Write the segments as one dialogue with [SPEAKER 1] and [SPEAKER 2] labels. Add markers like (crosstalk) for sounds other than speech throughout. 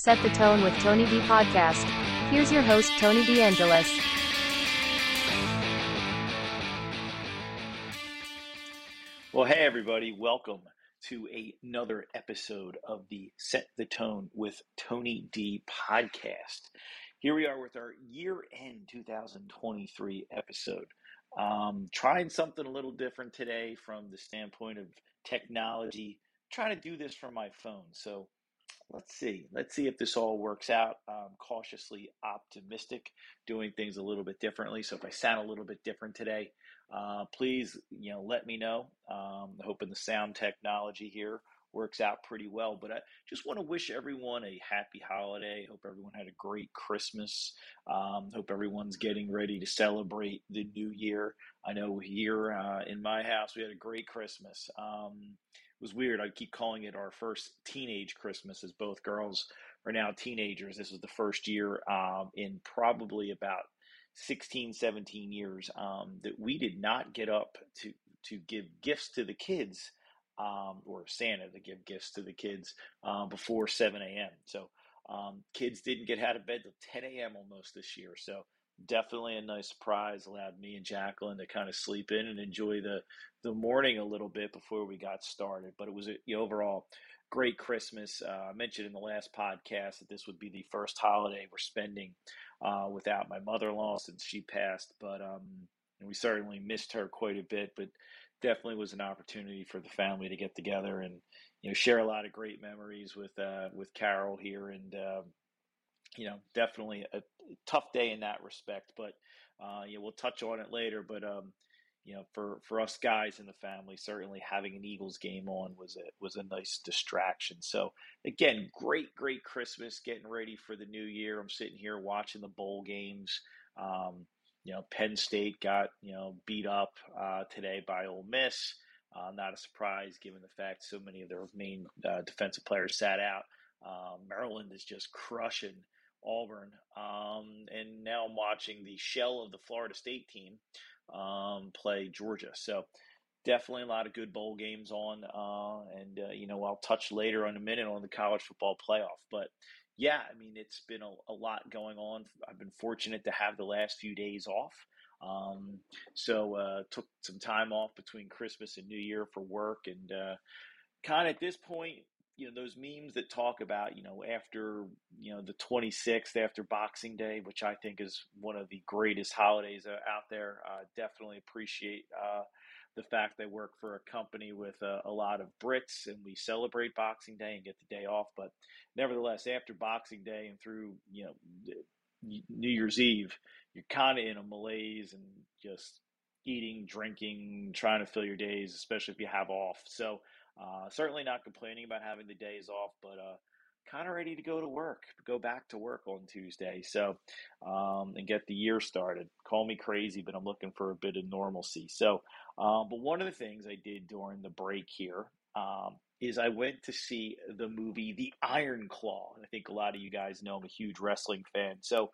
[SPEAKER 1] Set the Tone with Tony D podcast. Here's your host, Tony DeAngelis.
[SPEAKER 2] Well, hey, everybody, welcome to another episode of the Set the Tone with Tony D podcast. Here we are with our year end 2023 episode. Um, trying something a little different today from the standpoint of technology. Trying to do this from my phone. So let's see. Let's see if this all works out. I'm cautiously optimistic, doing things a little bit differently. So if I sound a little bit different today, uh, please, you know, let me know. Um, hoping the sound technology here works out pretty well. But I just want to wish everyone a happy holiday. Hope everyone had a great Christmas. Um, hope everyone's getting ready to celebrate the new year. I know here uh, in my house we had a great Christmas. Um, was weird. I keep calling it our first teenage Christmas, as both girls are now teenagers. This was the first year um, in probably about 16, 17 years um, that we did not get up to to give gifts to the kids um, or Santa to give gifts to the kids uh, before 7 a.m. So um, kids didn't get out of bed till 10 a.m. almost this year. So definitely a nice surprise. Allowed me and Jacqueline to kind of sleep in and enjoy the the morning a little bit before we got started. But it was a, overall great Christmas. Uh, I mentioned in the last podcast that this would be the first holiday we're spending uh, without my mother in law since she passed. But um, we certainly missed her quite a bit. But definitely was an opportunity for the family to get together and you know share a lot of great memories with uh, with Carol here and. Uh, you know, definitely a tough day in that respect, but uh, yeah, we'll touch on it later. But um, you know, for for us guys in the family, certainly having an Eagles game on was a was a nice distraction. So again, great great Christmas, getting ready for the new year. I'm sitting here watching the bowl games. Um, you know, Penn State got you know beat up uh, today by Ole Miss. Uh, not a surprise given the fact so many of their main uh, defensive players sat out. Um, Maryland is just crushing Auburn. Um, and now I'm watching the shell of the Florida State team um, play Georgia. So definitely a lot of good bowl games on. Uh, and, uh, you know, I'll touch later on a minute on the college football playoff. But yeah, I mean, it's been a, a lot going on. I've been fortunate to have the last few days off. Um, so uh, took some time off between Christmas and New Year for work, and uh, kind of at this point, you know those memes that talk about you know after you know the 26th after boxing day which i think is one of the greatest holidays out there uh, definitely appreciate uh, the fact they work for a company with a, a, lot of brits and we celebrate boxing day and get the day off. But nevertheless after boxing day and through you know new year's eve you're kind of in a malaise and just eating drinking trying to fill your days especially if you have off. So uh, certainly not complaining about having the days off, but uh, kind of ready to go to work, go back to work on Tuesday. So, um, and get the year started. Call me crazy, but I'm looking for a bit of normalcy. So, um, but one of the things I did during the break here um, is I went to see the movie The Iron Claw. And I think a lot of you guys know I'm a huge wrestling fan. So,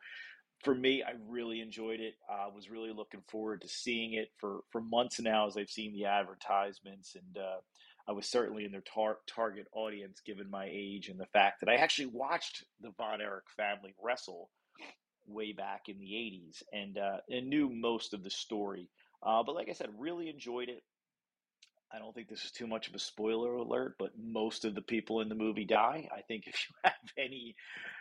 [SPEAKER 2] for me, I really enjoyed it. I uh, was really looking forward to seeing it for, for months now as I've seen the advertisements and uh, I was certainly in their tar- target audience given my age and the fact that I actually watched the Von Erich family wrestle way back in the 80s and, uh, and knew most of the story. Uh, but like I said, really enjoyed it. I don't think this is too much of a spoiler alert, but most of the people in the movie die. I think if you (laughs) have any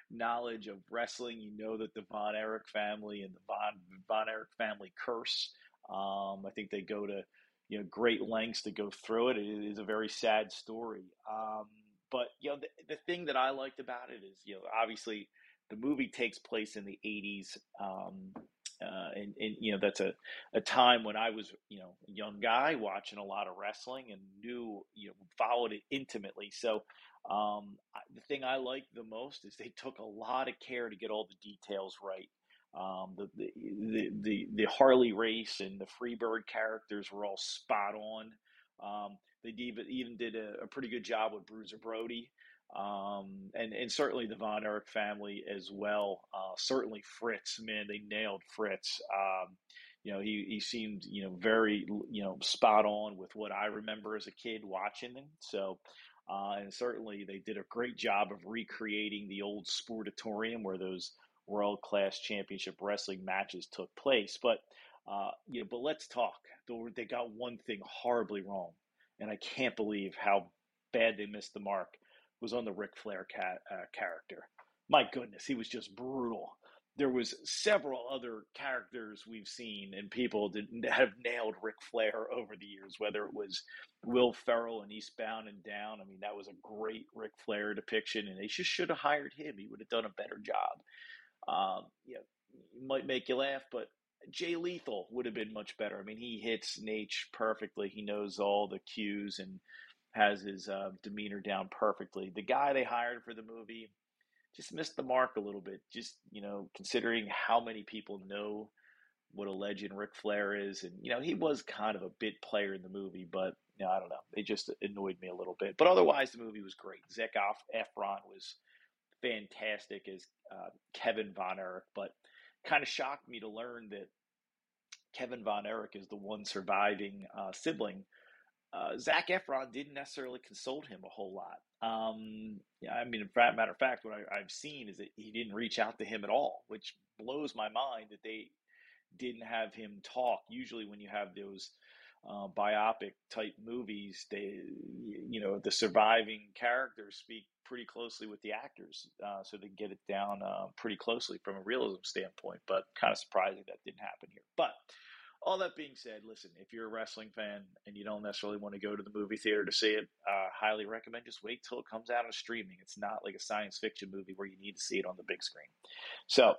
[SPEAKER 2] knowledge of wrestling, you know that the Von Erich family and the Von Von Erich family curse. Um, I think they go to you know great lengths to go through it. It is a very sad story. Um, but you know the, the thing that I liked about it is you know obviously the movie takes place in the 80s um, uh, and, and, you know that's a, a time when I was you know a young guy watching a lot of wrestling and knew you know followed it intimately. So um, the thing I liked the most is they took a lot of care to get all the details right. Um, the, the, the, the, Harley Race and the Freebird characters were all spot on. Um, they even, even did a, a, pretty good job with Bruiser Brody. Um, and, and certainly the Von Erich family as well. Uh, certainly Fritz, man, they nailed Fritz. Um, you know, he, he seemed, you know, very, you know, spot on with what I remember as a kid watching him. So, Uh, and certainly they did a great job of recreating the old sportatorium where those world class championship wrestling matches took place. But uh, you know, but let's talk. They got one thing horribly wrong, and I can't believe how bad they missed the mark. Was on the Ric Flair ca- uh, character. My goodness, he was just brutal there was several other characters we've seen and people that have nailed Ric Flair over the years, whether it was Will Ferrell in Eastbound and Down. I mean, that was a great Ric Flair depiction, and they just should have hired him. He would have done a better job. Um, you know, might make you laugh, but Jay Lethal would have been much better. I mean, he hits Nate perfectly. He knows all the cues and has his uh, demeanor down perfectly. The guy they hired for the movie, just missed the mark a little bit. Just you know, considering how many people know what a legend Ric Flair is, and you know, he was kind of a bit player in the movie, but you know, I don't know, it just annoyed me a little bit. But otherwise, the movie was great. Zac Efron was fantastic as uh, Kevin Von Erich, but kind of shocked me to learn that Kevin Von Erich is the one surviving uh, sibling uh, Zac Efron didn't necessarily consult him a whole lot. Um, yeah, I mean, in matter of fact, what I, have seen is that he didn't reach out to him at all, which blows my mind that they didn't have him talk. Usually, when you have those uh, biopic type movies, they, you know, the surviving characters speak pretty closely with the actors, uh, so they get it down uh, pretty closely from a realism standpoint. But kind of surprising that didn't happen here. But all that being said, listen, if you're a wrestling fan and you don't necessarily want to go to the movie theater to see it, uh, highly recommend just wait till it comes out on streaming. It's not like a science fiction movie where you need to see it on the big screen. So,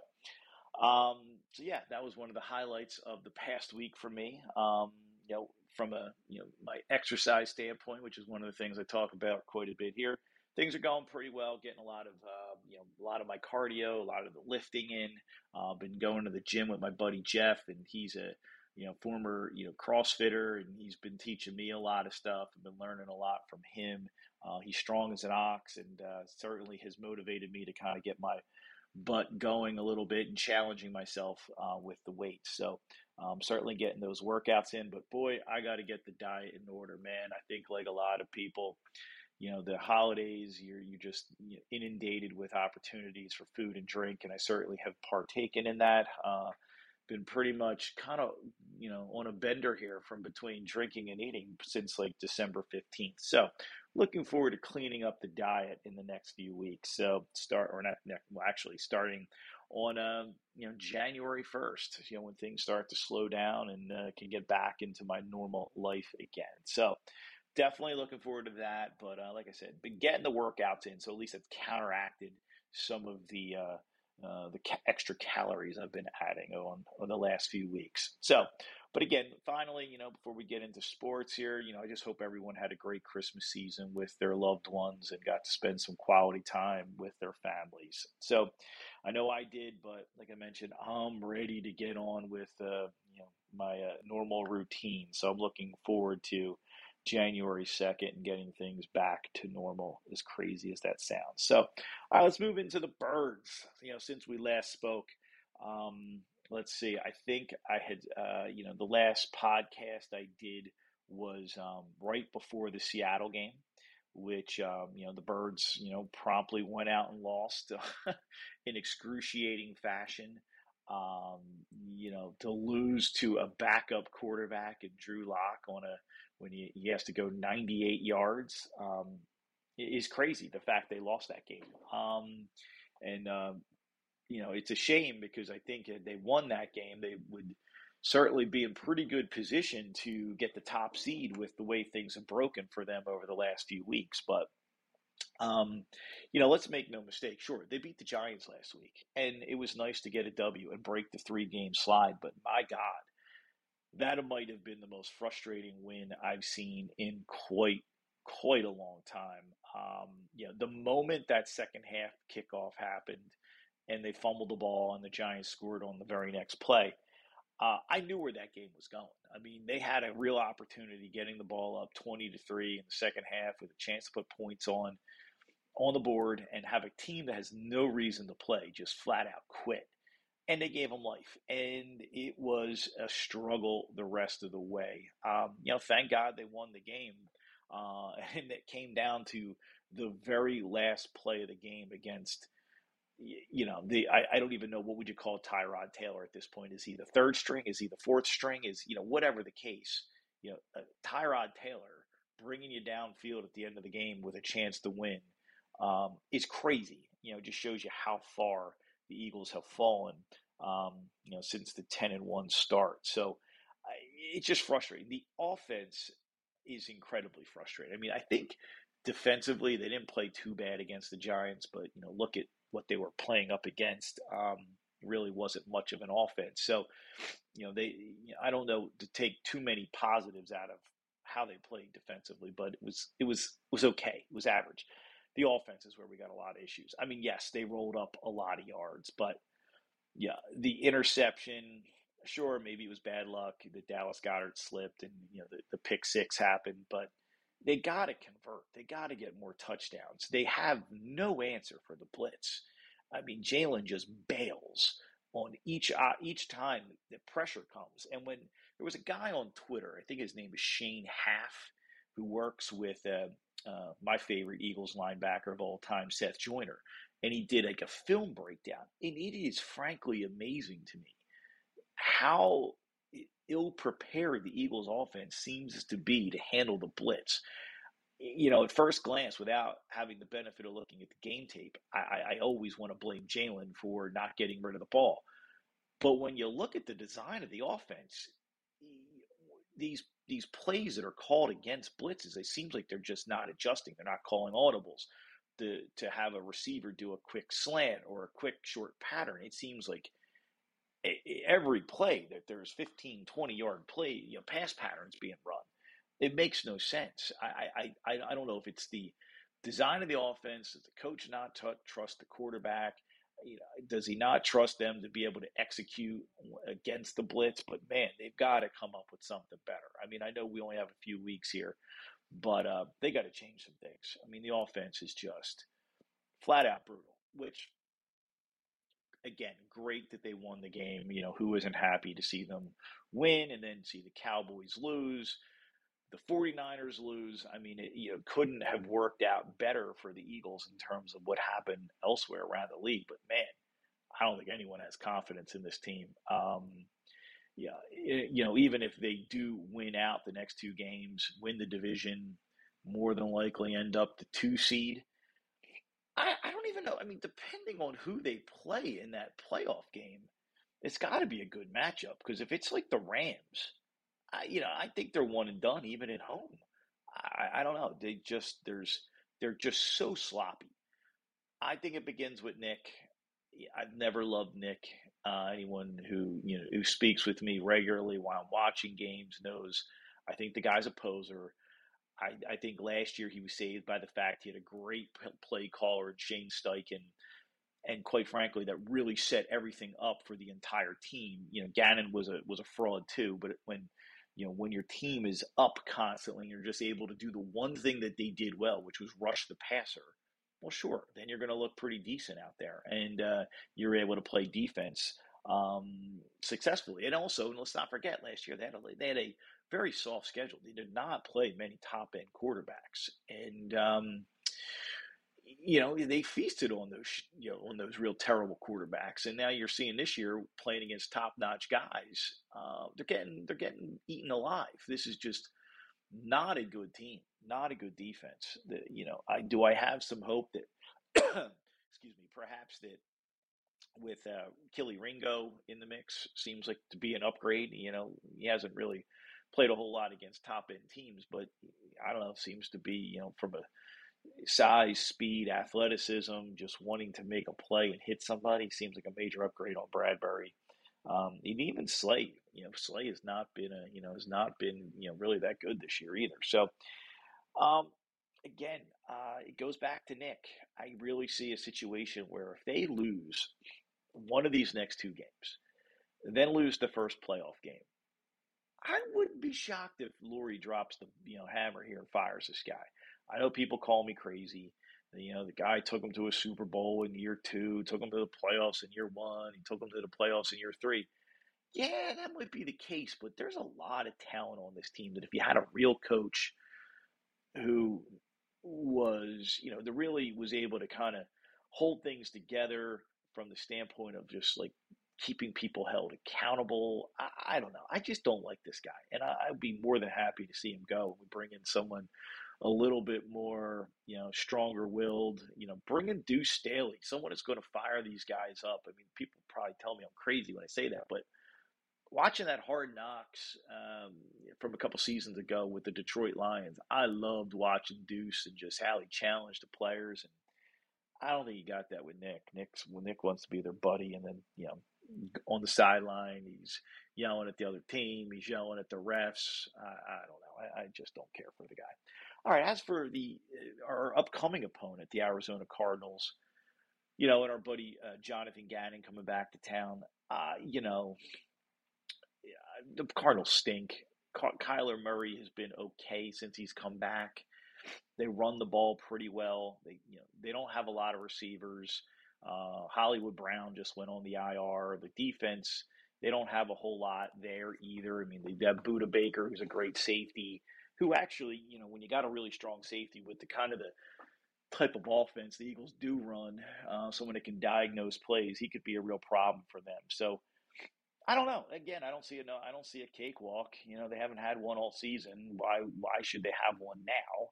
[SPEAKER 2] um, so yeah, that was one of the highlights of the past week for me. Um, you know, from a you know my exercise standpoint, which is one of the things I talk about quite a bit here. Things are going pretty well. Getting a lot of uh, you know a lot of my cardio, a lot of the lifting in. Uh, been going to the gym with my buddy Jeff, and he's a you know, former, you know, CrossFitter, and he's been teaching me a lot of stuff. I've been learning a lot from him. Uh, he's strong as an ox, and uh, certainly has motivated me to kind of get my butt going a little bit and challenging myself uh, with the weights. So, um, certainly getting those workouts in. But boy, I got to get the diet in order, man. I think like a lot of people, you know, the holidays, you're you just inundated with opportunities for food and drink, and I certainly have partaken in that. Uh, been pretty much kind of you know on a bender here from between drinking and eating since like December 15th. So looking forward to cleaning up the diet in the next few weeks. So start or not well, actually starting on uh, you know January 1st, you know when things start to slow down and uh, can get back into my normal life again. So definitely looking forward to that. But uh, like I said, been getting the workouts in, so at least it's counteracted some of the uh, uh, the ca- extra calories I've been adding on, on the last few weeks. So, but again, finally, you know, before we get into sports here, you know, I just hope everyone had a great Christmas season with their loved ones and got to spend some quality time with their families. So, I know I did, but like I mentioned, I'm ready to get on with, uh, you know, my uh, normal routine. So I'm looking forward to January 2nd and getting things back to normal, as crazy as that sounds. So, right, let's move into the birds. You know, since we last spoke, um, let's see, I think I had, uh, you know, the last podcast I did was um, right before the Seattle game, which, um, you know, the birds, you know, promptly went out and lost (laughs) in excruciating fashion. Um, you know, to lose to a backup quarterback and Drew Lock on a when he, he has to go 98 yards um, is crazy. The fact they lost that game, um, and uh, you know it's a shame because I think if they won that game, they would certainly be in pretty good position to get the top seed with the way things have broken for them over the last few weeks. But um, you know, let's make no mistake. Sure, they beat the Giants last week, and it was nice to get a W and break the three game slide. But my God, that might have been the most frustrating win I've seen in quite quite a long time. Um, you know, the moment that second half kickoff happened and they fumbled the ball and the Giants scored on the very next play, uh, I knew where that game was going. I mean, they had a real opportunity getting the ball up twenty to three in the second half with a chance to put points on on the board and have a team that has no reason to play just flat out quit and they gave them life. And it was a struggle the rest of the way. Um, you know, thank God they won the game. uh, (laughs) and it came down to the very last play of the game against you know the I, I don't even know what would you call Tyrod Taylor at this point. Is he the third string? Is he the fourth string? Is you know whatever the case, you know uh, Tyrod Taylor bringing you downfield at the end of the game with a chance to win um, is crazy. You know, it just shows you how far the Eagles have fallen. Um, you know, since the ten and one start. So it's just frustrating. The offense is incredibly frustrating. I mean, I think defensively they didn't play too bad against the Giants, but you know, look at what they were playing up against. Um, really wasn't much of an offense. So, you know, they I don't know to take too many positives out of how they played defensively, but it was it was it was okay. It was average. The offense is where we got a lot of issues. I mean, yes, they rolled up a lot of yards, but yeah, the interception, sure, maybe it was bad luck. The Dallas Goedert slipped, and you know the, the pick six happened, but they got to convert. They got to get more touchdowns. They have no answer for the blitz. I mean, Jalen just bails on each uh, each time the pressure comes. And when there was a guy on Twitter, I think his name is Shane Half, who works with uh, uh, my favorite Eagles linebacker of all time, Seth Joyner, and he did like a film breakdown, and it is frankly amazing to me how ill prepared the Eagles offense seems to be to handle the blitz. You know, at first glance, without having the benefit of looking at the game tape, I, I always want to blame Jalen for not getting rid of the ball. But when you look at the design of the offense, these these plays that are called against blitzes, it seems like they're just not adjusting. They're not calling audibles to to have a receiver do a quick slant or a quick short pattern. It seems like every play that there's 15, 20 yard play, you know, pass patterns being run. It makes no sense. I, I, I, I don't know if it's the design of the offense. Does the coach not t- trust the quarterback? You know, does he not trust them to be able to execute against the blitz? But man, they've got to come up with something better. I mean, I know we only have a few weeks here, but uh, they got to change some things. I mean, the offense is just flat out brutal, which again, great that they won the game. You know, who isn't happy to see them win and then see the Cowboys lose, the 49ers lose? I mean, it you know, couldn't have worked out better for the Eagles in terms of what happened elsewhere around the league. But man, I don't think anyone has confidence in this team. Um, yeah, it, you know, even if they do win out the next two games, win the division, more than likely end up the two seed I, I don't even know. I mean, depending on who they play in that playoff game, it's got to be a good matchup because if it's like the Rams, I, you know, I think they're one and done even at home. I, I don't know. They just there's they're just so sloppy. I think it begins with Nick. I've never loved Nick. Uh, anyone who you know who speaks with me regularly while I'm watching games knows I think the guy's a poser. I, I, think last year he was saved by the fact he had a great play caller Shane Steichen. And quite frankly, that really set everything up for the entire team. You know, Gannon was a was a fraud too, but when you know when your team is up constantly, and you're just able to do the one thing that they did well, which was rush the passer. Well, sure, then you're going to look pretty decent out there, and uh, you're able to play defense um, successfully. And also, let's not forget, last year they had a, they had a very soft schedule. They did not play many top end quarterbacks, and um, you know they feasted on those you know on those real terrible quarterbacks. And now you're seeing this year playing against top notch guys. Uh, they're getting they're getting eaten alive. This is just not a good team, not a good defense. The, you know, I do I have some hope that (coughs) excuse me, perhaps that with uh, Kelee Ringo in the mix seems like to be an upgrade. You know, he hasn't really played a whole lot against top end teams, but I don't know, seems to be, you know, from a size, speed, athleticism, just wanting to make a play and hit somebody seems like a major upgrade on Bradberry. Um, and even Slay, you know, Slay has not been a, you know, has not been, you know, really that good this year either. So, um, again, uh, it goes back to Nick. I really see a situation where if they lose one of these next two games, then lose the first playoff game, I wouldn't be shocked if Lurie drops the you know hammer here and fires this guy. I know people call me crazy. You know, the guy took him to a Super Bowl in year two, took him to the playoffs in year one, he took him to the playoffs in year three. Yeah, that might be the case, but there's a lot of talent on this team that if you had a real coach, who was, you know, that really was able to kind of hold things together from the standpoint of just like keeping people held accountable. I, I don't know. I just don't like this guy, and I, I'd be more than happy to see him go. We bring in someone a little bit more, you know, stronger willed. You know, bring in Deuce Staley, someone that's going to fire these guys up. I mean, people probably tell me I'm crazy when I say that, but watching that Hard Knocks um, from a couple seasons ago with the Detroit Lions, I loved watching Deuce and just how he challenged the players. And I don't think he got that with Nick. Nick's Nick wants to be their buddy, and then you know on the sideline. He's yelling at the other team. He's yelling at the refs. I, I don't know. I, I, just don't care for the guy. All right. As for the uh, our upcoming opponent, the Arizona Cardinals, you know, and our buddy uh, Jonathan Gannon coming back to town. Uh, you know, the Cardinals stink. Kyler Murray has been okay since he's come back. They run the ball pretty well. They you know they don't have a lot of receivers. Uh, Hollywood Brown just went on the IR. The defense, they don't have a whole lot there either. I mean, they have Budda Baker, who's a great safety, who actually, you know, when you got a really strong safety with the kind of the type of offense the Eagles do run, uh, someone that can diagnose plays, he could be a real problem for them. So I don't know. Again, I don't see a no. I don't see a cakewalk. You know, they haven't had one all season. Why? Why should they have one now?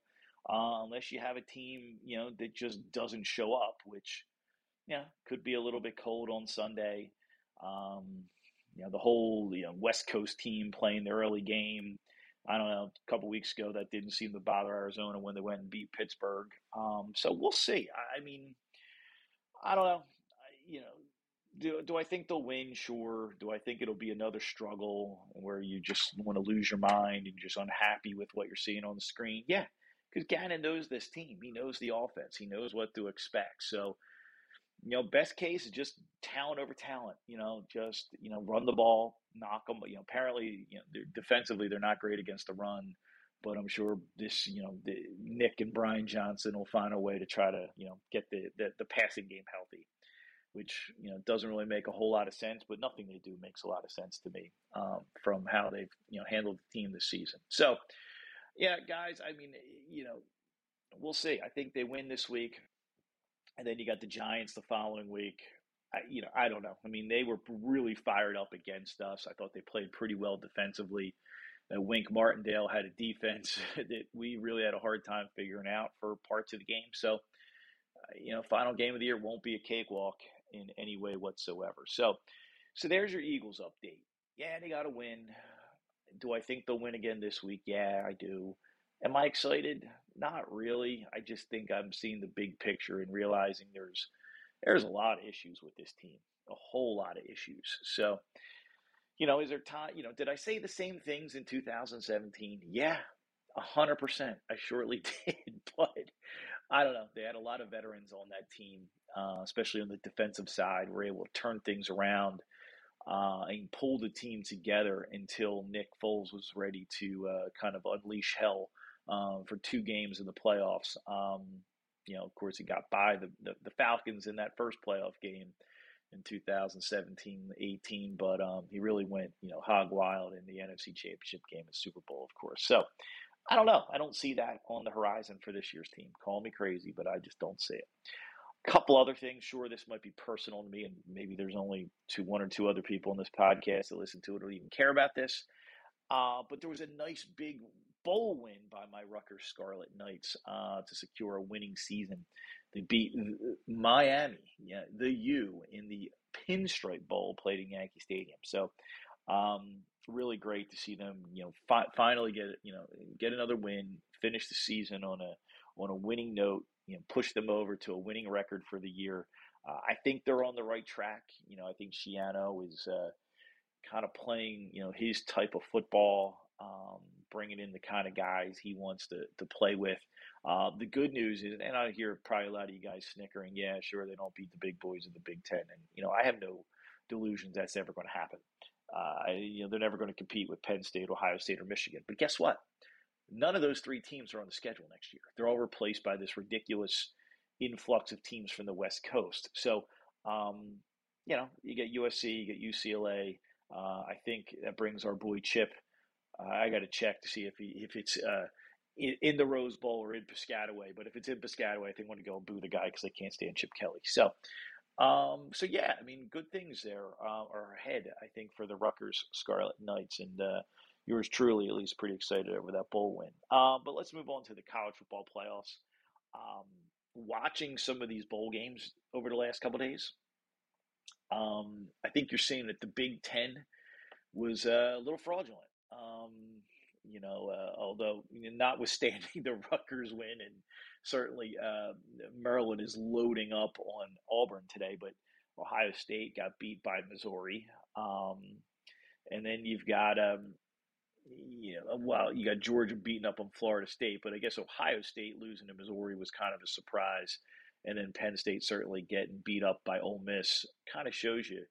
[SPEAKER 2] Uh, unless you have a team, you know, that just doesn't show up, which could be a little bit cold on Sunday. Um, you know, the whole you know West Coast team playing the early game. I don't know. A couple weeks ago, that didn't seem to bother Arizona when they went and beat Pittsburgh. Um, so we'll see. I, I mean, I don't know. I, you know, do do I think they'll win? Sure. Do I think it'll be another struggle where you just want to lose your mind and just unhappy with what you're seeing on the screen? Yeah, because Gannon knows this team. He knows the offense. He knows what to expect. So you know, best case is just talent over talent. You know, just you know, run the ball, knock them. You know, apparently, you know, they're, defensively they're not great against the run, but I'm sure this, you know, the, Nick and Brian Johnson will find a way to try to, you know, get the, the the passing game healthy, which you know doesn't really make a whole lot of sense, but nothing they do makes a lot of sense to me um, from how they've you know handled the team this season. So, yeah, guys, I mean, you know, we'll see. I think they win this week and then you got the Giants the following week. I, you know, I don't know. I mean, they were really fired up against us. I thought they played pretty well defensively. Uh, Wink Martindale had a defense (laughs) that we really had a hard time figuring out for parts of the game. So, uh, you know, final game of the year won't be a cakewalk in any way whatsoever. So, so there's your Eagles update. Yeah, they got to win. Do I think they'll win again this week? Yeah, I do. Am I excited? Not really. I just think I'm seeing the big picture and realizing there's there's a lot of issues with this team, a whole lot of issues. So, you know, is there time? You know, did I say the same things in 2017? Yeah, a hundred percent. I surely (laughs) did, but I don't know. They had a lot of veterans on that team, uh, especially on the defensive side. Were able to turn things around uh, and pull the team together until Nick Foles was ready to uh, kind of unleash hell um, for two games in the playoffs. Um, you know, of course, he got by the, the, the, Falcons in that first playoff game in 2017-18, but um, he really went, you know, hog wild in the NFC Championship game and Super Bowl, of course. So I don't know. I don't see that on the horizon for this year's team. Call me crazy, but I just don't see it. A couple other things. Sure, this might be personal to me, and maybe there's only two, one or two other people in this podcast that listen to it or even care about this. Uh, but there was a nice big bowl win by my Rutgers Scarlet Knights uh, to secure a winning season. They beat Miami, yeah, the U in the Pinstripe Bowl played in Yankee Stadium. So, um, really great to see them, you know, fi- finally get you know get another win, finish the season on a on a winning note. You know, push them over to a winning record for the year. Uh, I think they're on the right track. You know, I think Schiano is uh, kind of playing, you know, his type of football. Um, bringing in the kind of guys he wants to, to play with. Uh, the good news is, and I hear probably a lot of you guys snickering, yeah, sure, they don't beat the big boys of the Big Ten. And, you know, I have no delusions that's ever going to happen. Uh, you know, they're never going to compete with Penn State, Ohio State, or Michigan. But guess what? None of those three teams are on the schedule next year. They're all replaced by this ridiculous influx of teams from the West Coast. So, um, you know, you get USC, you get UCLA. Uh, I think that brings our boy Chip I got to check to see if he if it's uh, in, in, the Rose Bowl or in Piscataway. But if it's in Piscataway, I think want to go and boo the guy because I can't stand Chip Kelly. So, um, so yeah, I mean, good things there uh, are ahead, I think, for the Rutgers Scarlet Knights, and uh, yours truly, at least, pretty excited over that bowl win. Um, but let's move on to the college football playoffs. Um, watching some of these bowl games over the last couple days, um, I think you're seeing that the Big Ten was uh, a little fraudulent. Um, you know, uh, although notwithstanding (laughs) the Rutgers win, and certainly uh, Maryland is loading up on Auburn today, but Ohio State got beat by Missouri. Um, and then you've got, um, you know, well, you got Georgia beating up on Florida State, but I guess Ohio State losing to Missouri was kind of a surprise. And then Penn State certainly getting beat up by Ole Miss kind of shows you,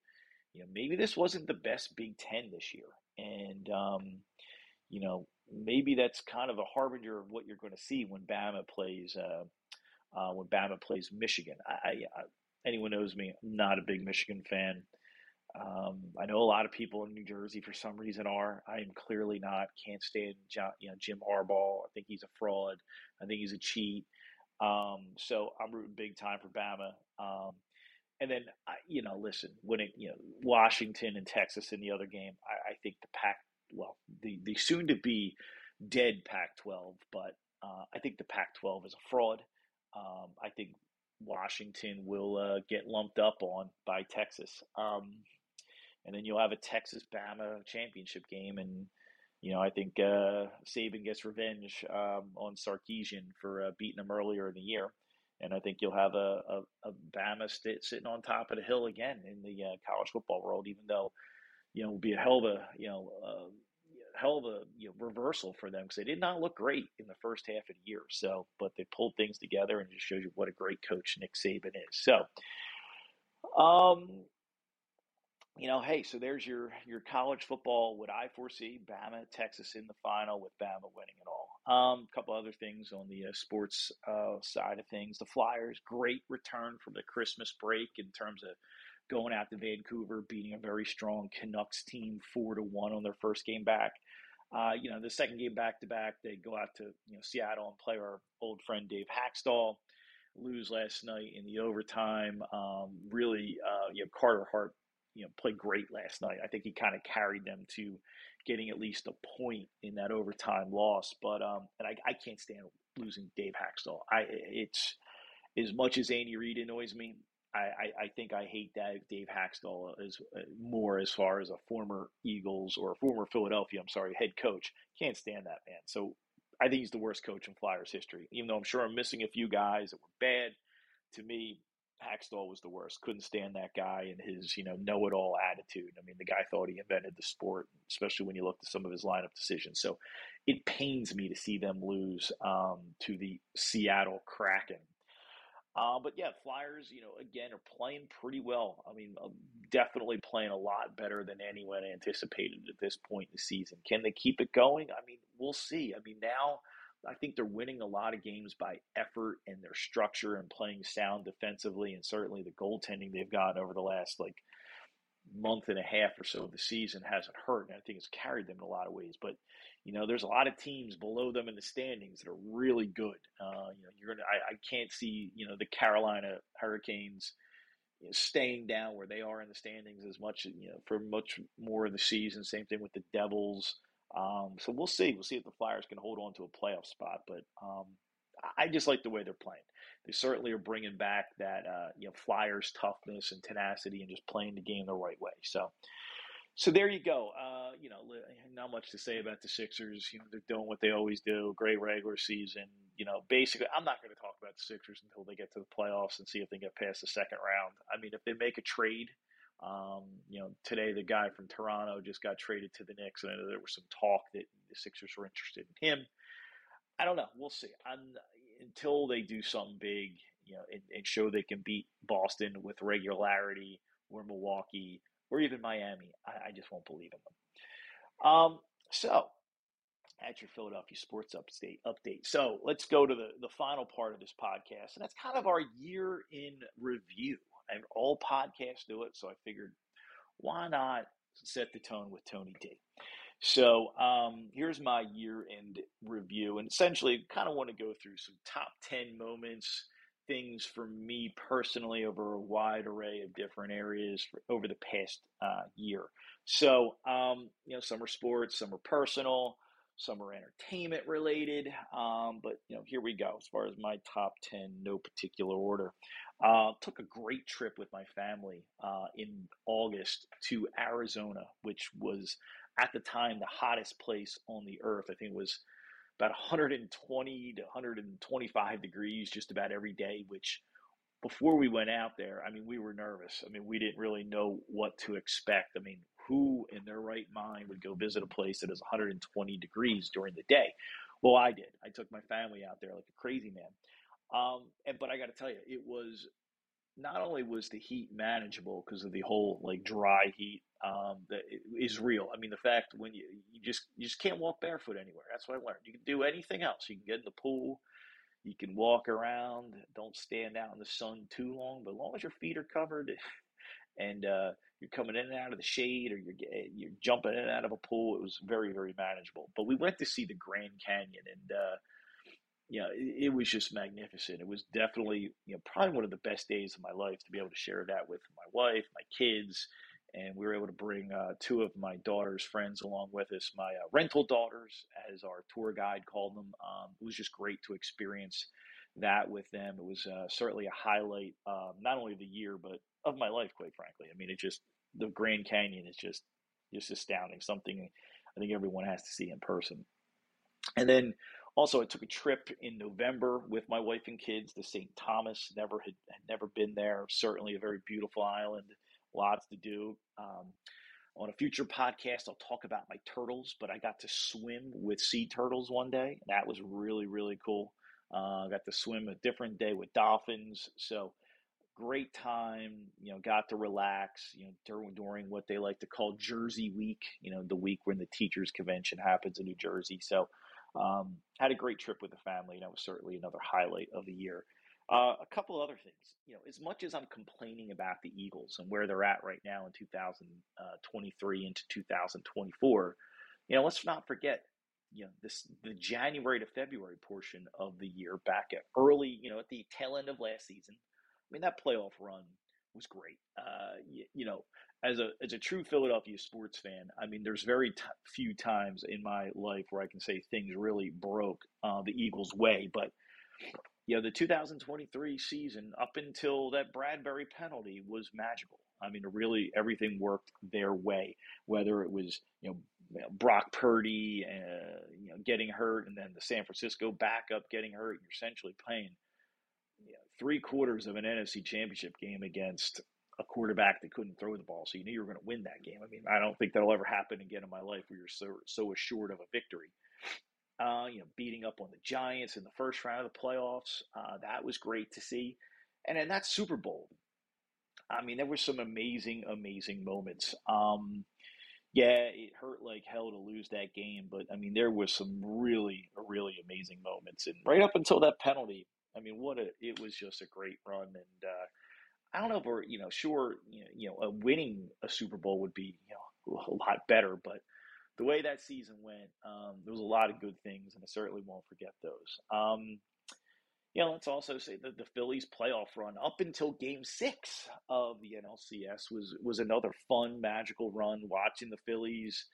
[SPEAKER 2] you know, maybe this wasn't the best Big Ten this year. And, um, you know, maybe that's kind of a harbinger of what you're going to see when Bama plays uh, uh, when Bama plays Michigan. I, I, anyone knows me, I'm not a big Michigan fan. Um, I know a lot of people in New Jersey for some reason are. I am clearly not. Can't stand John, you know, Jim Harbaugh. I think he's a fraud. I think he's a cheat. Um, so I'm rooting big time for Bama. Um, and then, you know, listen, when it, you know, Washington and Texas in the other game, I, I think the Pac well, the, the soon to be dead Pac 12, but uh, I think the Pac 12 is a fraud. Um, I think Washington will uh, get lumped up on by Texas. Um, and then you'll have a Texas Bama championship game. And, you know, I think uh, Saban gets revenge um, on Sarkisian for uh, beating him earlier in the year. And I think you'll have a, a, a Bama st- sitting on top of the hill again in the uh, college football world, even though you know, will be a hell of a, you know, uh, hell of a you know, reversal for them because they did not look great in the first half of the year. So, but they pulled things together and just shows you what a great coach Nick Saban is. So, um, you know, hey, so there's your your college football. Would I foresee Bama, Texas in the final with Bama winning it all? Um, a couple other things on the uh, sports uh, side of things. The Flyers, great return from the Christmas break in terms of going out to Vancouver, beating a very strong Canucks team four to one on their first game back. Uh, you know, the second game back to back, they go out to you know Seattle and play our old friend Dave Hakstol. Lose last night in the overtime. Um, really, uh, you know, Carter Hart, you know, played great last night. I think he kind of carried them to getting at least a point in that overtime loss. But um, and I, I can't stand losing Dave Hakstol. I it's as much as Andy Reid annoys me, I, I, think I hate that Dave Hakstol is uh, more as far as a former Eagles or a former Philadelphia, I'm sorry, head coach. Can't stand that man. So I think he's the worst coach in Flyers history. Even though I'm sure I'm missing a few guys that were bad, to me, Hakstol was the worst. Couldn't stand that guy and his, you know, know-it-all attitude. I mean, the guy thought he invented the sport, especially when you look at some of his lineup decisions. So it pains me to see them lose um, to the Seattle Kraken. Uh, but yeah, Flyers, you know, again, are playing pretty well. I mean, uh, definitely playing a lot better than anyone anticipated at this point in the season. Can they keep it going? I mean, we'll see. I mean, now I think they're winning a lot of games by effort and their structure and playing sound defensively, and certainly the goaltending they've got over the last like month and a half or so of the season hasn't hurt, and I think it's carried them in a lot of ways. But you know, there's a lot of teams below them in the standings that are really good. Uh, you know, you're gonna. I, I, can't see you know the Carolina Hurricanes you know, staying down where they are in the standings as much you know for much more of the season. Same thing with the Devils. Um, so we'll see. We'll see if the Flyers can hold on to a playoff spot. But um, I just like the way they're playing. They certainly are bringing back that uh, you know Flyers toughness and tenacity and just playing the game the right way. So so there you go. Uh, you know, not much to say about the Sixers. You know, they're doing what they always do. Great regular season. You know, basically, I'm not going to talk about the Sixers until they get to the playoffs and see if they get past the second round. I mean, if they make a trade, um, you know, today the guy from Toronto just got traded to the Knicks, and I know there was some talk that the Sixers were interested in him. I don't know. We'll see. I'm, until they do something big, you know, and, and show they can beat Boston with regularity or Milwaukee or even Miami. I, I just won't believe in them. Um, so at your Philadelphia sports update update. So let's go to the, the final part of this podcast, and that's kind of our year in review. And all podcasts do it, so I figured why not set the tone with Tony D. So um, here's my year end review, and essentially, kind of want to go through some top ten moments, things for me personally over a wide array of different areas for, over the past uh, year. So um, you know, some are sports, some are personal, some are entertainment related. Um, but you know, here we go. As far as my top ten, no particular order. Uh, took a great trip with my family uh, in August to Arizona, which was at the time the hottest place on the earth. I think it was about 120 to 125 degrees just about every day, which before we went out there, I mean, we were nervous. I mean, we didn't really know what to expect. I mean, who in their right mind would go visit a place that is 120 degrees during the day? Well, I did. I took my family out there like a crazy man. Um, and but I got to tell you, it was not only was the heat manageable because of the whole like dry heat um, that is real. I mean, the fact when you you just you just can't walk barefoot anywhere. That's what I learned. You can do anything else. You can get in the pool. You can walk around. Don't stand out in the sun too long. But as long as your feet are covered, (laughs) and uh, you're coming in and out of the shade, or you're you're jumping in and out of a pool, it was very very manageable. But we went to see the Grand Canyon, and uh, you know, it, it, was just magnificent. It was definitely, you know, probably one of the best days of my life to be able to share that with my wife, my kids, and we were able to bring uh, two of my daughter's friends along with us, my uh, rental daughters, as our tour guide called them. Um, it was just great to experience that with them. It was uh, certainly a highlight, um, not only of the year, but of my life, quite frankly. I mean, it just, the Grand Canyon is just, just astounding. Something I think everyone has to see in person. And then also, I took a trip in November with my wife and kids to St. Thomas. Never had, had never been there. Certainly a very beautiful island. Lots to do. Um, on a future podcast, I'll talk about my turtles, but I got to swim with sea turtles one day. That was really, really cool. Uh, got to swim a different day with dolphins. So great time. You know, got to relax. You know, during during what they like to call Jersey Week. You know, the week when the teachers' convention happens in New Jersey. So um, had a great trip with the family, and that was certainly another highlight of the year. Uh, a couple other things, you know, as much as I'm complaining about the Eagles and where they're at right now in 2023 into 2024, you know, let's not forget, you know, this the January to February portion of the year back at early, you know, at the tail end of last season. I mean, that playoff run was great. Uh, you, you, know, as a as a true Philadelphia sports fan, I mean, there's very t- few times in my life where I can say things really broke uh, the Eagles' way. But you know, the 2023 season up until that Bradberry penalty was magical. I mean, really everything worked their way. Whether it was you know Brock Purdy, uh, you know, getting hurt, and then the San Francisco backup getting hurt, you're essentially playing you know, three quarters of an NFC Championship game against a quarterback that couldn't throw the ball, so you knew you were going to win that game. I mean, I don't think that'll ever happen again in my life where you're so so assured of a victory. Uh, you know, beating up on the Giants in the first round of the playoffs, uh, that was great to see. And then that Super Bowl, I mean, there were some amazing, amazing moments. Um, yeah, it hurt like hell to lose that game, but I mean, there was some really, really amazing moments. And right up until that penalty, I mean, what a it was just a great run. And uh, I don't know if we're, you know, sure, you know, you know, a winning a Super Bowl would be, you know, a lot better, but the way that season went, um, there was a lot of good things, and I certainly won't forget those. Um, know, let's also say that the Phillies playoff run up until Game Six of the NLCS was was another fun, magical run. Watching the Phillies,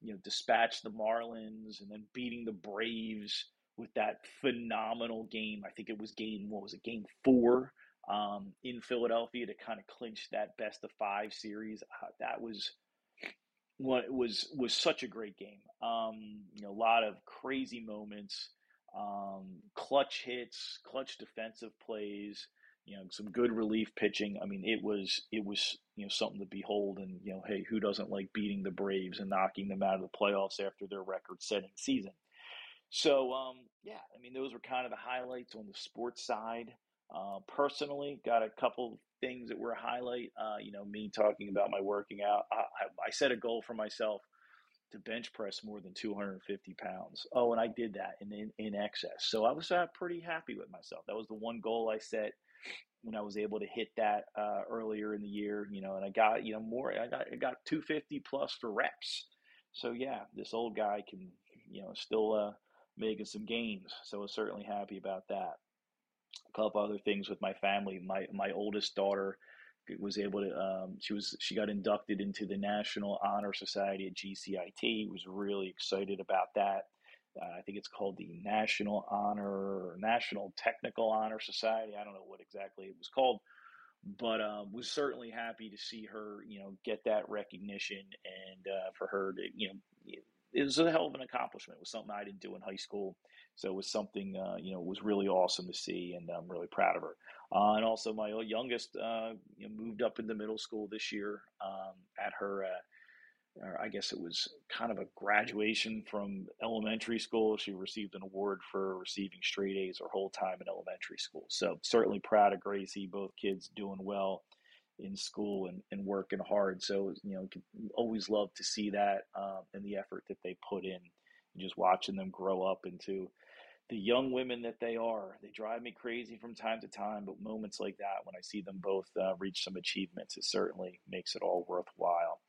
[SPEAKER 2] you know, dispatch the Marlins and then beating the Braves with that phenomenal game. I think it was game what was it? Game four um, in Philadelphia to kind of clinch that best of five series. Uh, that was what was was such a great game. Um, you know, a lot of crazy moments, um, clutch hits, clutch defensive plays. You know, some good relief pitching. I mean, it was it was you know something to behold. And you know, hey, who doesn't like beating the Braves and knocking them out of the playoffs after their record-setting season? So, um, yeah, I mean, those were kind of the highlights on the sports side. Uh, personally, got a couple things that were a highlight. Uh, you know, me talking about my working out. I, I, I, set a goal for myself to bench press more than 250 pounds. Oh, and I did that in, in, in excess. So I was uh, pretty happy with myself. That was the one goal I set when I was able to hit that uh, earlier in the year. You know, and I got you know more. I got I got 250 plus for reps. So yeah, this old guy can, you know, still uh, making some gains. So I was certainly happy about that. A couple other things with my family. My my oldest daughter was able to. Um, she was she got inducted into the National Honor Society at GCIT. Was really excited about that. Uh, I think it's called the National Honor or National Technical Honor Society. I don't know what exactly it was called, but um, was certainly happy to see her, you know, get that recognition and uh, for her to, you know, it was a hell of an accomplishment. It was something I didn't do in high school, so it was something, uh, you know, was really awesome to see, and I'm really proud of her. Uh, and also, my youngest uh, you know, moved up into middle school this year um, at her uh, I guess it was kind of a graduation from elementary school. She received an award for receiving straight A's her whole time in elementary school. So certainly proud of Gracie, both kids doing well in school and, and working hard. So, you know, always love to see that um, and the effort that they put in and just watching them grow up into the young women that they are. They drive me crazy from time to time, but moments like that, when I see them both uh, reach some achievements, it certainly makes it all worthwhile.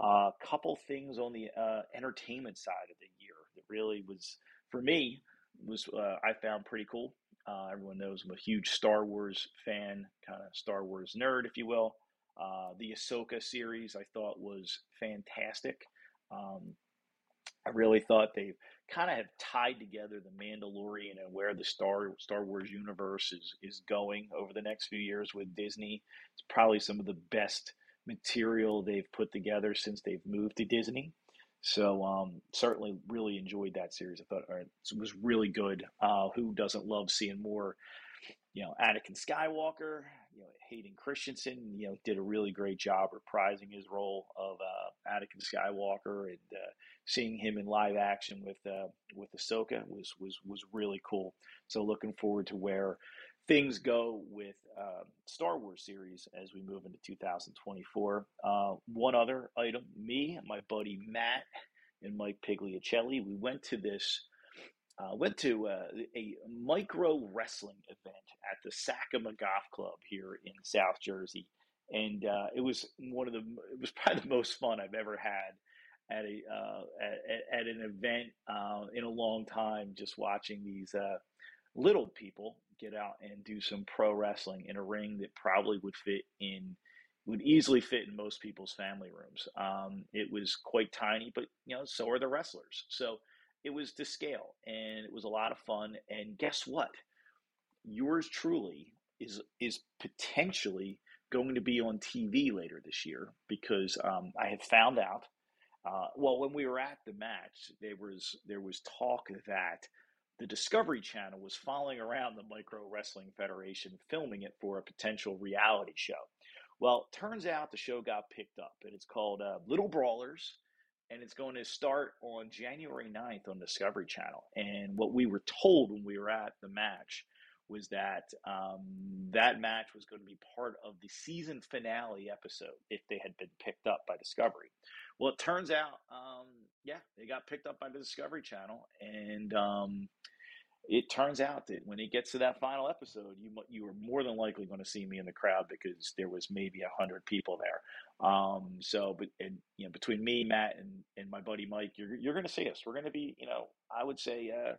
[SPEAKER 2] A uh, couple things on the uh, entertainment side of the year that really was for me was uh, I found pretty cool. Uh, everyone knows I'm a huge Star Wars fan, kind of Star Wars nerd, if you will. Uh, the Ahsoka series I thought was fantastic. Um, I really thought they kind of have tied together the Mandalorian and where the Star Star Wars universe is is going over the next few years with Disney. It's probably some of the best material they've put together since they've moved to Disney. So um, certainly really enjoyed that series. I thought it was really good. Uh, who doesn't love seeing more? You know, Anakin Skywalker. You know, Hayden Christensen. You know, did a really great job reprising his role of uh, Anakin Skywalker, and uh, seeing him in live action with uh, with Ahsoka was was was really cool. So looking forward to where things go with uh, Star Wars series as we move into 2024. Uh, one other item: me, my buddy Matt, and Mike Pigliacelli. We went to this. Uh, went to uh, a micro wrestling event at the Sacama Golf Club here in South Jersey, and uh, it was one of the. It was (laughs) probably the most fun I've ever had at a uh, at, at, an event in a long time. Just watching these little people get out and do some pro wrestling in a ring that probably would fit in would easily fit in most people's family rooms. Um, it was quite tiny, but you know, so are the wrestlers. So it was to scale, and it was a lot of fun. And guess what? Yours truly is is potentially going to be on TV later this year because um, I have found out. Uh, well, when we were at the match, there was there was talk that the Discovery Channel was following around the Micro Wrestling Federation, filming it for a potential reality show. Well, turns out the show got picked up, and it's called uh, Little Brawlers, and it's going to start on January 9th on Discovery Channel. And what we were told when we were at the match was that um, that match was going to be part of the season finale episode if they had been picked up by Discovery. Well, it turns out, um, yeah, they got picked up by the Discovery Channel, and um, it turns out that when it gets to that final episode, you you are more than likely going to see me in the crowd because there was maybe a hundred people there. Um, so, but and, you know, between me, Matt, and, and my buddy Mike, you're you're going to see us. We're going to be, you know, I would say, uh,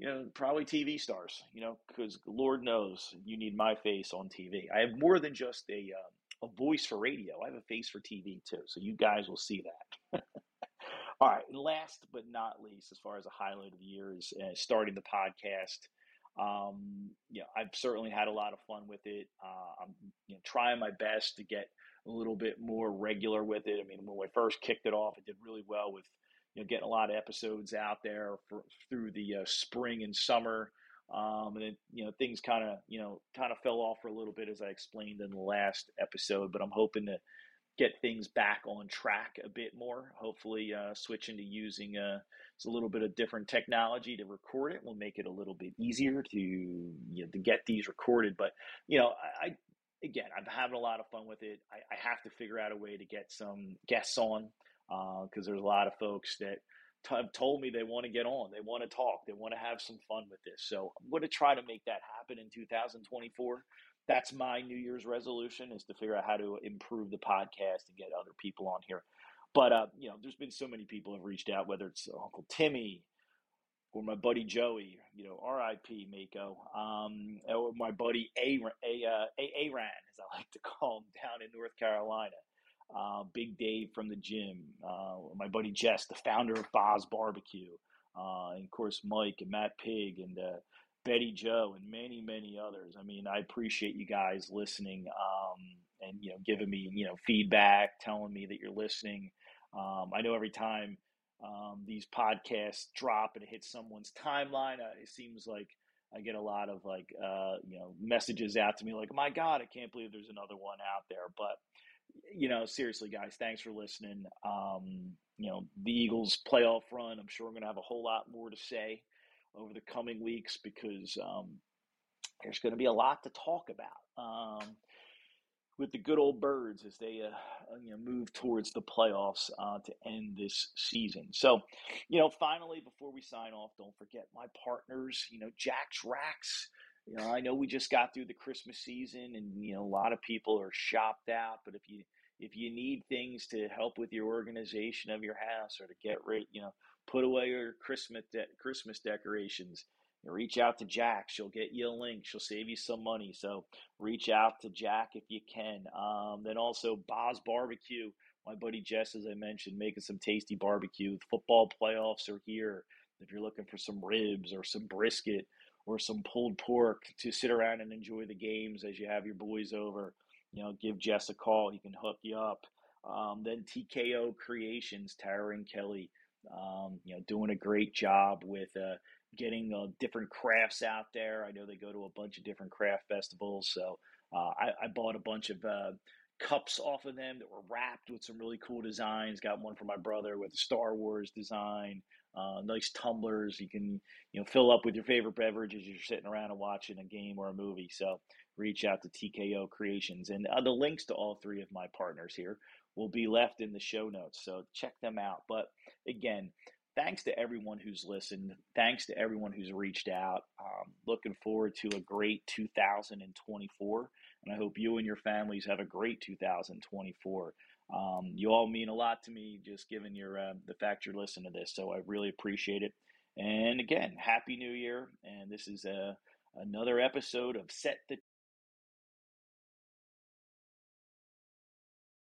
[SPEAKER 2] you know, probably TV stars. You know, because Lord knows you need my face on TV. I have more than just a uh, a voice for radio. I have a face for TV too. So you guys will see that. (laughs) All right. And Last but not least, as far as a highlight of the year is uh, starting the podcast. Um, you know, I've certainly had a lot of fun with it. Uh, I'm you know, trying my best to get a little bit more regular with it. I mean, when I first kicked it off, it did really well with you know getting a lot of episodes out there for, through the uh, spring and summer. Um, and then you know things kind of you know kind of fell off for a little bit as I explained in the last episode. But I'm hoping to get things back on track a bit more. Hopefully, uh, switching to using a, uh, a little bit of different technology to record it will make it a little bit easier to you know, to get these recorded. But you know, I, I again, I'm having a lot of fun with it. I, I, have to figure out a way to get some guests on because uh, there's a lot of folks that t- have told me they want to get on, they want to talk, they want to have some fun with this. So I'm going to try to make that happen in 2024 that's my New Year's resolution is to figure out how to improve the podcast and get other people on here. But uh, you know, there's been so many people have reached out, whether it's Uncle Timmy or my buddy Joey, you know, R.I.P. Mako, um, or my buddy A. A. Uh, A. Aran, as I like to call him, down in North Carolina. Uh, Big Dave from the gym, uh, my buddy Jess, the founder of Bah's Barbecue, uh, and of course Mike and Matt Pig and uh, Betty Joe and many many others. I mean, I appreciate you guys listening um, and you know giving me you know feedback, telling me that you're listening. Um, I know every time um, these podcasts drop and it hits someone's timeline, it seems like I get a lot of like uh, you know messages out to me like, "My God, I can't believe there's another one out there." But you know, seriously, guys, thanks for listening. Um, you know, the Eagles playoff run. I'm sure I'm going to have a whole lot more to say over the coming weeks because um, there's going to be a lot to talk about. Um, with the good old birds as they uh, you know move towards the playoffs uh, to end this season. So, you know, finally before we sign off, don't forget my partners. You know, Jacq's Racks. You know, I know we just got through the Christmas season, and you know a lot of people are shopped out. But if you if you need things to help with your organization of your house or to get rid, you know, put away your Christmas de- Christmas decorations reach out to Jack. She'll get you a link. She'll save you some money. So reach out to Jack if you can. Um, then also Bah's Barbecue. My buddy Jess, as I mentioned, making some tasty barbecue. The football playoffs are here. If you're looking for some ribs or some brisket or some pulled pork to sit around and enjoy the games as you have your boys over, you know, give Jess a call. He can hook you up. Um, then TKO Creations, Tara and Kelly, um, you know, doing a great job with uh, getting uh, different crafts out there. I know they go to a bunch of different craft festivals. So uh, I, I, bought a bunch of uh, cups off of them that were wrapped with some really cool designs. Got one for my brother with a Star Wars design. Uh, nice tumblers you can you know fill up with your favorite beverages you're sitting around and watching a game or a movie. So reach out to TKO Creations and uh, the links to all three of my partners here will be left in the show notes. So check them out. But again, thanks to everyone who's listened. Thanks to everyone who's reached out. Um, looking forward to a great 2024. And I hope you and your families have a great 2024. Um, you all mean a lot to me, just given your uh, the fact you're listening to this. So I really appreciate it. And again, happy New Year! And this is a, uh, another episode of Set the